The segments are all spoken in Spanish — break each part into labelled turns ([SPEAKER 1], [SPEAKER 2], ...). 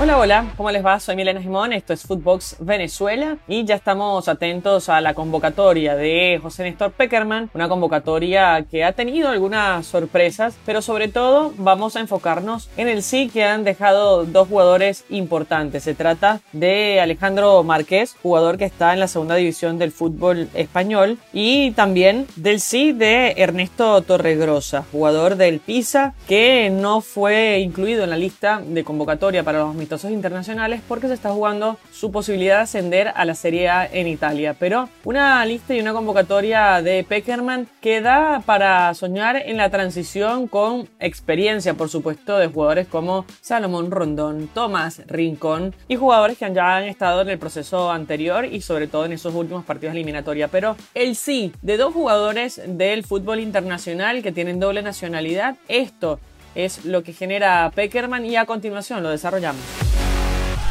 [SPEAKER 1] Hola, hola, ¿cómo les va? Soy Milena Jimón, esto es Footbox Venezuela y ya estamos atentos a la convocatoria de José Néstor Peckerman, una convocatoria que ha tenido algunas sorpresas, pero sobre todo vamos a enfocarnos en el sí que han dejado dos jugadores importantes. Se trata de Alejandro Márquez, jugador que está en la segunda división del fútbol español, y también del sí de Ernesto Torregrosa, jugador del Pisa, que no fue incluido en la lista de convocatoria para los internacionales porque se está jugando su posibilidad de ascender a la Serie A en Italia. Pero una lista y una convocatoria de Peckerman que da para soñar en la transición con experiencia, por supuesto, de jugadores como Salomón Rondón, Tomás Rincón y jugadores que ya han estado en el proceso anterior y sobre todo en esos últimos partidos de eliminatoria. Pero el sí de dos jugadores del fútbol internacional que tienen doble nacionalidad, esto es lo que genera Peckerman y a continuación lo desarrollamos.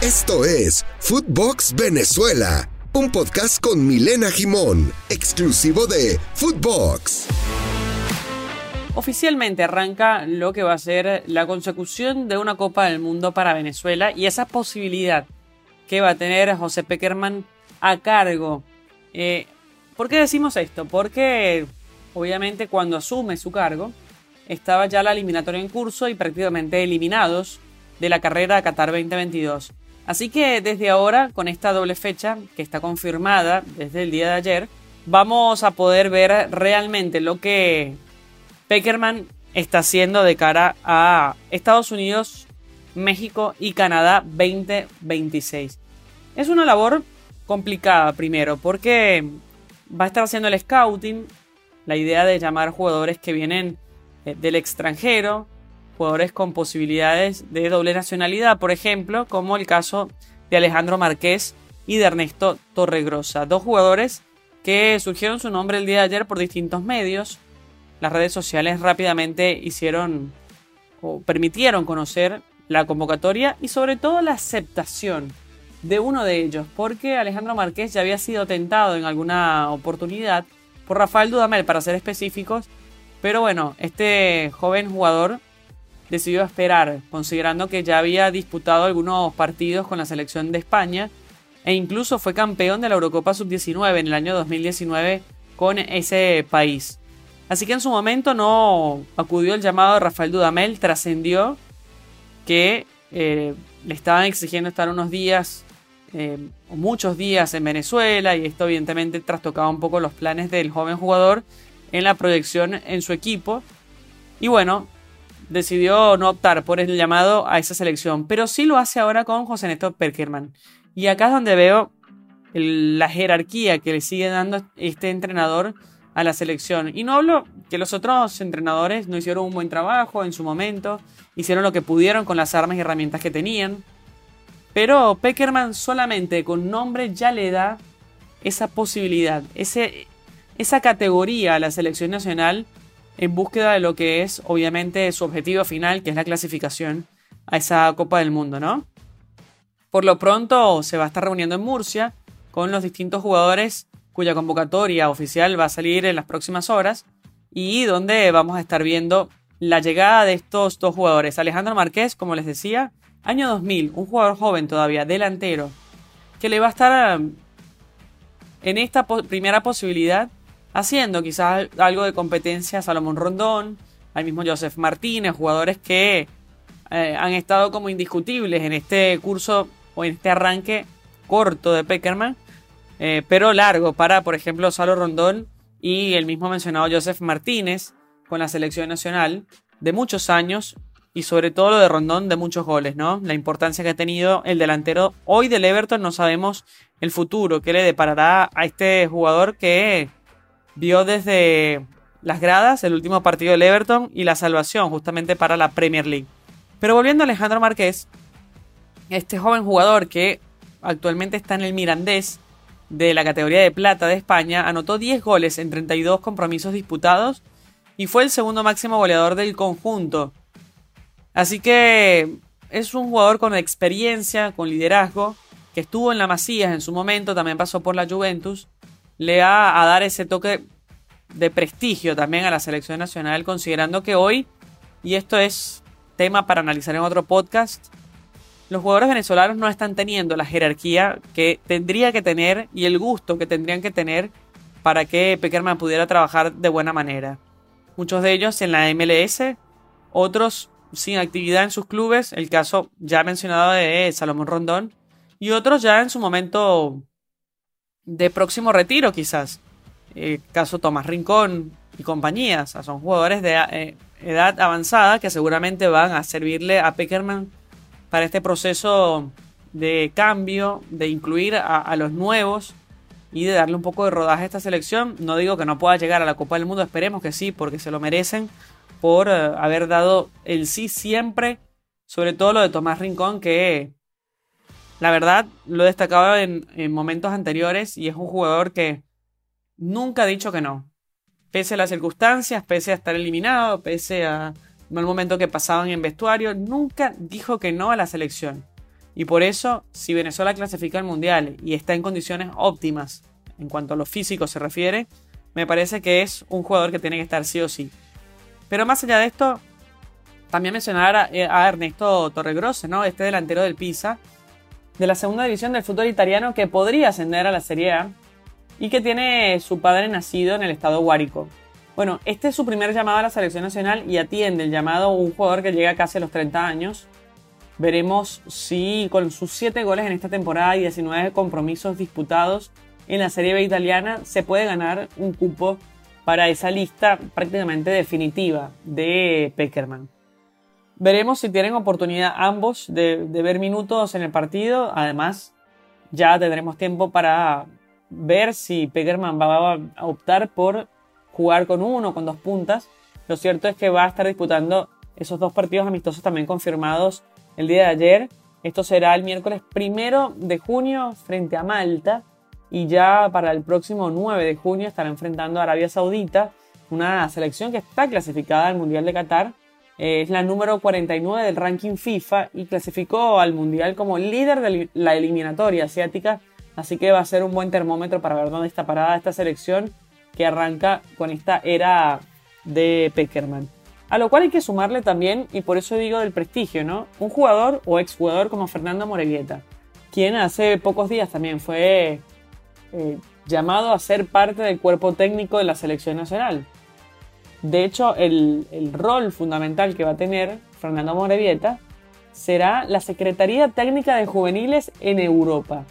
[SPEAKER 2] Esto es Footbox Venezuela, un podcast con Milena Jimón, exclusivo de Footbox.
[SPEAKER 1] Oficialmente arranca lo que va a ser la consecución de una Copa del Mundo para Venezuela y esa posibilidad que va a tener José Peckerman a cargo. Eh, ¿Por qué decimos esto? Porque obviamente cuando asume su cargo, estaba ya la eliminatoria en curso y prácticamente eliminados de la carrera Qatar 2022. Así que desde ahora, con esta doble fecha que está confirmada desde el día de ayer, vamos a poder ver realmente lo que Peckerman está haciendo de cara a Estados Unidos, México y Canadá 2026. Es una labor complicada primero porque va a estar haciendo el scouting, la idea de llamar jugadores que vienen del extranjero, jugadores con posibilidades de doble nacionalidad, por ejemplo, como el caso de Alejandro Márquez y de Ernesto Torregrosa, dos jugadores que surgieron su nombre el día de ayer por distintos medios. Las redes sociales rápidamente hicieron o permitieron conocer la convocatoria y sobre todo la aceptación de uno de ellos, porque Alejandro Márquez ya había sido tentado en alguna oportunidad por Rafael Dudamel, para ser específicos, pero bueno, este joven jugador decidió esperar, considerando que ya había disputado algunos partidos con la selección de España e incluso fue campeón de la Eurocopa Sub-19 en el año 2019 con ese país. Así que en su momento no acudió el llamado de Rafael Dudamel, trascendió que eh, le estaban exigiendo estar unos días eh, muchos días en Venezuela y esto evidentemente trastocaba un poco los planes del joven jugador en la proyección en su equipo. Y bueno, decidió no optar por el llamado a esa selección, pero sí lo hace ahora con José Néstor Perkerman. Y acá es donde veo la jerarquía que le sigue dando este entrenador a la selección. Y no hablo que los otros entrenadores no hicieron un buen trabajo en su momento, hicieron lo que pudieron con las armas y herramientas que tenían. Pero Peckerman solamente con nombre ya le da esa posibilidad, ese, esa categoría a la selección nacional en búsqueda de lo que es obviamente su objetivo final, que es la clasificación a esa Copa del Mundo, ¿no? Por lo pronto se va a estar reuniendo en Murcia con los distintos jugadores cuya convocatoria oficial va a salir en las próximas horas y donde vamos a estar viendo la llegada de estos dos jugadores. Alejandro Márquez, como les decía, año 2000, un jugador joven todavía, delantero, que le va a estar en esta primera posibilidad haciendo quizás algo de competencia a Salomón Rondón, al mismo Joseph Martínez, jugadores que eh, han estado como indiscutibles en este curso o en este arranque corto de Peckerman, eh, pero largo para, por ejemplo, Salo Rondón y el mismo mencionado Joseph Martínez con la selección nacional de muchos años y sobre todo lo de Rondón de muchos goles, ¿no? La importancia que ha tenido el delantero hoy del Everton, no sabemos el futuro que le deparará a este jugador que vio desde las gradas el último partido del Everton y la salvación justamente para la Premier League. Pero volviendo a Alejandro Márquez, este joven jugador que actualmente está en el Mirandés de la categoría de plata de España, anotó 10 goles en 32 compromisos disputados y fue el segundo máximo goleador del conjunto. Así que es un jugador con experiencia, con liderazgo, que estuvo en la Masías en su momento, también pasó por la Juventus le va a dar ese toque de prestigio también a la selección nacional, considerando que hoy, y esto es tema para analizar en otro podcast, los jugadores venezolanos no están teniendo la jerarquía que tendría que tener y el gusto que tendrían que tener para que Peckerman pudiera trabajar de buena manera. Muchos de ellos en la MLS, otros sin actividad en sus clubes, el caso ya mencionado de Salomón Rondón, y otros ya en su momento de próximo retiro quizás. El caso Tomás Rincón y compañías, son jugadores de eh, edad avanzada que seguramente van a servirle a Peckerman para este proceso de cambio, de incluir a, los nuevos y de darle un poco de rodaje a esta selección. No digo que no pueda llegar a la Copa del Mundo, esperemos que sí, porque se lo merecen por eh, haber dado el sí siempre, sobre todo lo de Tomás Rincón, que la verdad lo he destacado en, en momentos anteriores y es un jugador que nunca ha dicho que no. Pese a las circunstancias, pese a estar eliminado, pese a mal momento que pasaban en vestuario, nunca dijo que no a la selección. Y por eso, si Venezuela clasifica al Mundial y está en condiciones óptimas en cuanto a lo físico se refiere, me parece que es un jugador que tiene que estar sí o sí. Pero más allá de esto, también mencionar a, Ernesto Torregrosse, ¿no? este delantero del Pisa, de la segunda división del fútbol italiano que podría ascender a la Serie A y que tiene su padre nacido en el estado Guárico. Bueno, este es su primer llamado a la selección nacional y atiende el llamado un jugador que llega casi a los 30 años. Veremos si con sus 7 goles en esta temporada y 19 compromisos disputados en la Serie B italiana se puede ganar un cupo para esa lista prácticamente definitiva de Peckerman. Veremos si tienen oportunidad ambos de, ver minutos en el partido. Además, ya tendremos tiempo para ver si Peckerman va a optar por jugar con uno, con dos puntas. Lo cierto es que va a estar disputando esos dos partidos amistosos también confirmados el día de ayer. Esto será el miércoles primero de junio frente a Malta y ya para el próximo 9 de junio estará enfrentando a Arabia Saudita, una selección que está clasificada al Mundial de Qatar. Es la número 49 del ranking FIFA y clasificó al Mundial como líder de la eliminatoria asiática, así que va a ser un buen termómetro para ver dónde está parada esta selección que arranca con esta era de Peckerman. A lo cual hay que sumarle también, y por eso digo del prestigio, ¿no? Un jugador o exjugador como Fernando Morevieta, quien hace pocos días también fue eh, llamado a ser parte del cuerpo técnico de la selección nacional. De hecho, el, rol fundamental que va a tener Fernando Morevieta será la Secretaría Técnica de Juveniles en Europa.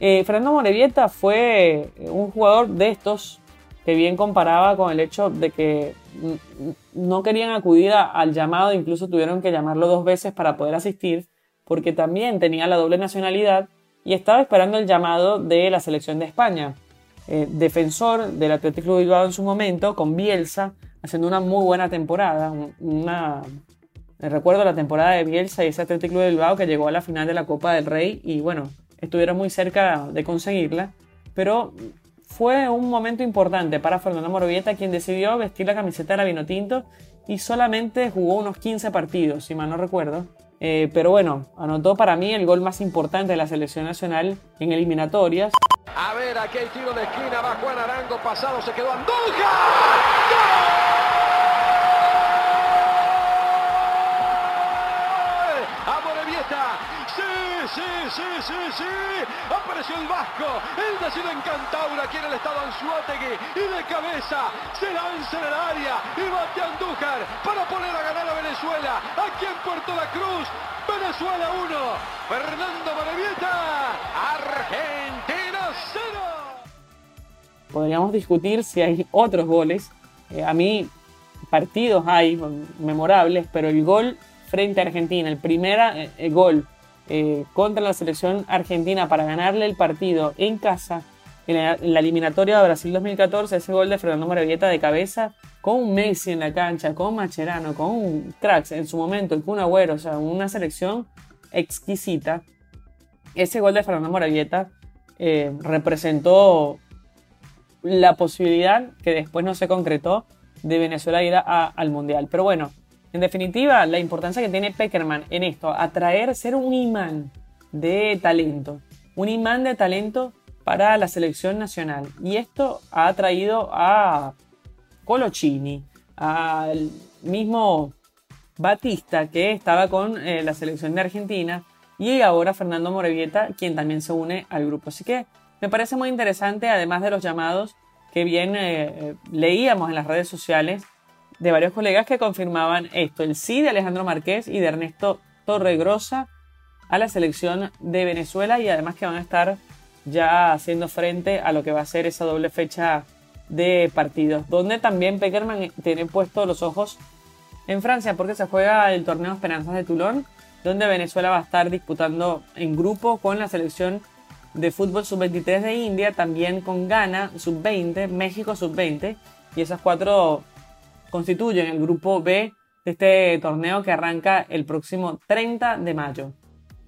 [SPEAKER 1] Eh, Fernando Morevieta fue un jugador de estos que bien comparaba con el hecho de que no querían acudir al llamado, incluso tuvieron que llamarlo dos veces para poder asistir, porque también tenía la doble nacionalidad y estaba esperando el llamado de la selección de España. Eh, defensor del Atlético Bilbao en su momento, con Bielsa, haciendo una muy buena temporada. Una, recuerdo la temporada de Bielsa y ese Atlético Club Bilbao que llegó a la final de la Copa del Rey y bueno, estuvieron muy cerca de conseguirla, pero fue un momento importante para Fernando Morovieta, quien decidió vestir la camiseta de la Vinotinto y solamente jugó unos 15 partidos, si mal no recuerdo. Eh, pero bueno, anotó para mí el gol más importante de la selección nacional en eliminatorias.
[SPEAKER 3] A ver, aquí hay tiro de esquina, va Juan Arango, pasado, se quedó Andújar. sí, sí, sí, sí. Apareció el Vasco, el nacido en Cantaura, aquí en el estado Anzuategui. Y de cabeza se lanza en el área y bate a Andújar para poner a ganar a Venezuela. Aquí en Puerto La Cruz, Venezuela 1, Fernando Marevieta, Argentina 0.
[SPEAKER 1] Podríamos discutir si hay otros goles. Eh, a mí, partidos hay memorables, pero el gol frente a Argentina, el primer eh, gol eh, contra la selección argentina para ganarle el partido en casa en la, eliminatoria de Brasil 2014, ese gol de Fernando Maravieta de cabeza, con Messi en la cancha, con Macherano, con un cracks en su momento, el Kun Agüero, o sea, una selección exquisita. Ese gol de Fernando Moravieta eh, representó la posibilidad que después no se concretó de Venezuela ir al Mundial. Pero bueno, en definitiva, la importancia que tiene Peckerman en esto, atraer, ser un imán de talento, un imán de talento para la selección nacional. Y esto ha atraído a Colochini, al mismo Batista que estaba con eh, la selección de Argentina, y ahora Fernando Morevieta, quien también se une al grupo. Así que me parece muy interesante, además de los llamados que bien eh, eh, leíamos en las redes sociales de varios colegas que confirmaban esto, el sí de Alejandro Márquez y de Ernesto Torregrosa a la selección de Venezuela y además que van a estar ya haciendo frente a lo que va a ser esa doble fecha de partidos, donde también Peckerman tiene puesto los ojos en Francia porque se juega el torneo Esperanzas de Toulon, donde Venezuela va a estar disputando en grupo con la selección de fútbol sub-23 de India, también con Ghana sub-20, México sub-20, y esas cuatro constituyen el grupo B de este torneo que arranca el próximo 30 de mayo.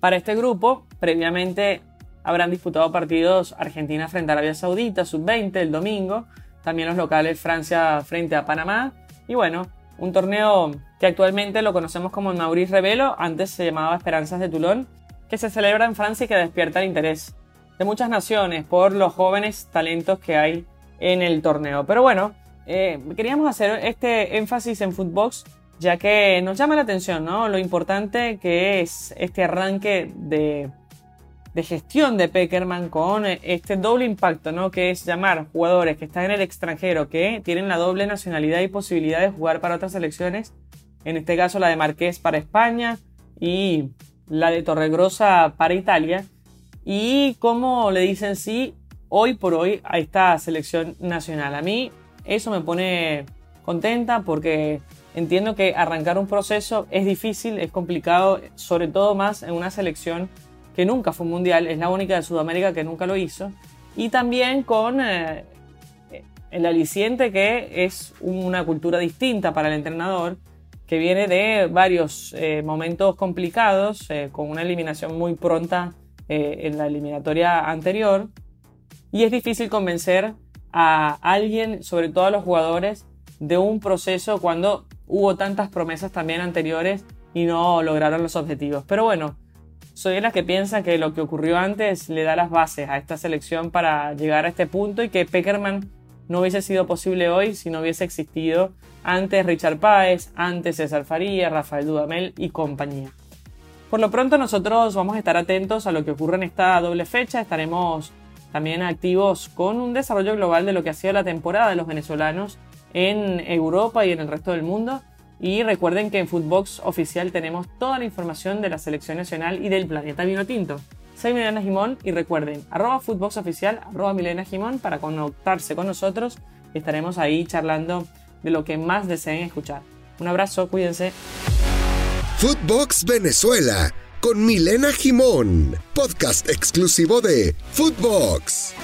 [SPEAKER 1] Para este grupo, previamente habrán disputado partidos Argentina frente a Arabia Saudita, sub-20 el domingo, también los locales Francia frente a Panamá, y bueno, un torneo que actualmente lo conocemos como el Maurice Revelo, antes se llamaba Esperanzas de Toulon, que se celebra en Francia y que despierta el interés de muchas naciones por los jóvenes talentos que hay en el torneo. Pero bueno, eh, queríamos hacer este énfasis en Footbox ya que nos llama la atención ¿no? lo importante que es este arranque de, de gestión de Peckerman con este doble impacto, ¿no? que es llamar jugadores que están en el extranjero, que tienen la doble nacionalidad y posibilidad de jugar para otras selecciones, en este caso la de Marqués para España y la de Torregrosa para Italia, y cómo le dicen sí hoy por hoy a esta selección nacional. A mí eso me pone contenta porque entiendo que arrancar un proceso es difícil, es complicado, sobre todo más en una selección que nunca fue mundial, es la única de Sudamérica que nunca lo hizo, y también con eh, el aliciente que es una cultura distinta para el entrenador, que viene de varios eh, momentos complicados, eh, con una eliminación muy pronta en la eliminatoria anterior, y es difícil convencer a alguien, sobre todo a los jugadores, de un proceso cuando hubo tantas promesas también anteriores y no lograron los objetivos. Pero bueno, soy de las que piensa que lo que ocurrió antes le da las bases a esta selección para llegar a este punto y que Peckerman no hubiese sido posible hoy si no hubiese existido antes Richard Páez, antes César Faría, Rafael Dudamel y compañía. Por lo pronto nosotros vamos a estar atentos a lo que ocurre en esta doble fecha, estaremos también activos con un desarrollo global de lo que ha sido la temporada de los venezolanos en Europa y en el resto del mundo. Y recuerden que en Footbox Oficial tenemos toda la información de la selección nacional y del planeta vino tinto. Soy Milena Jimón y recuerden, arroba Footbox Oficial, arroba Milena Jimón para conectarse con nosotros. Estaremos ahí charlando de lo que más deseen escuchar. Un abrazo, cuídense.
[SPEAKER 2] Footbox Venezuela con Milena Jimón, podcast exclusivo de Footbox.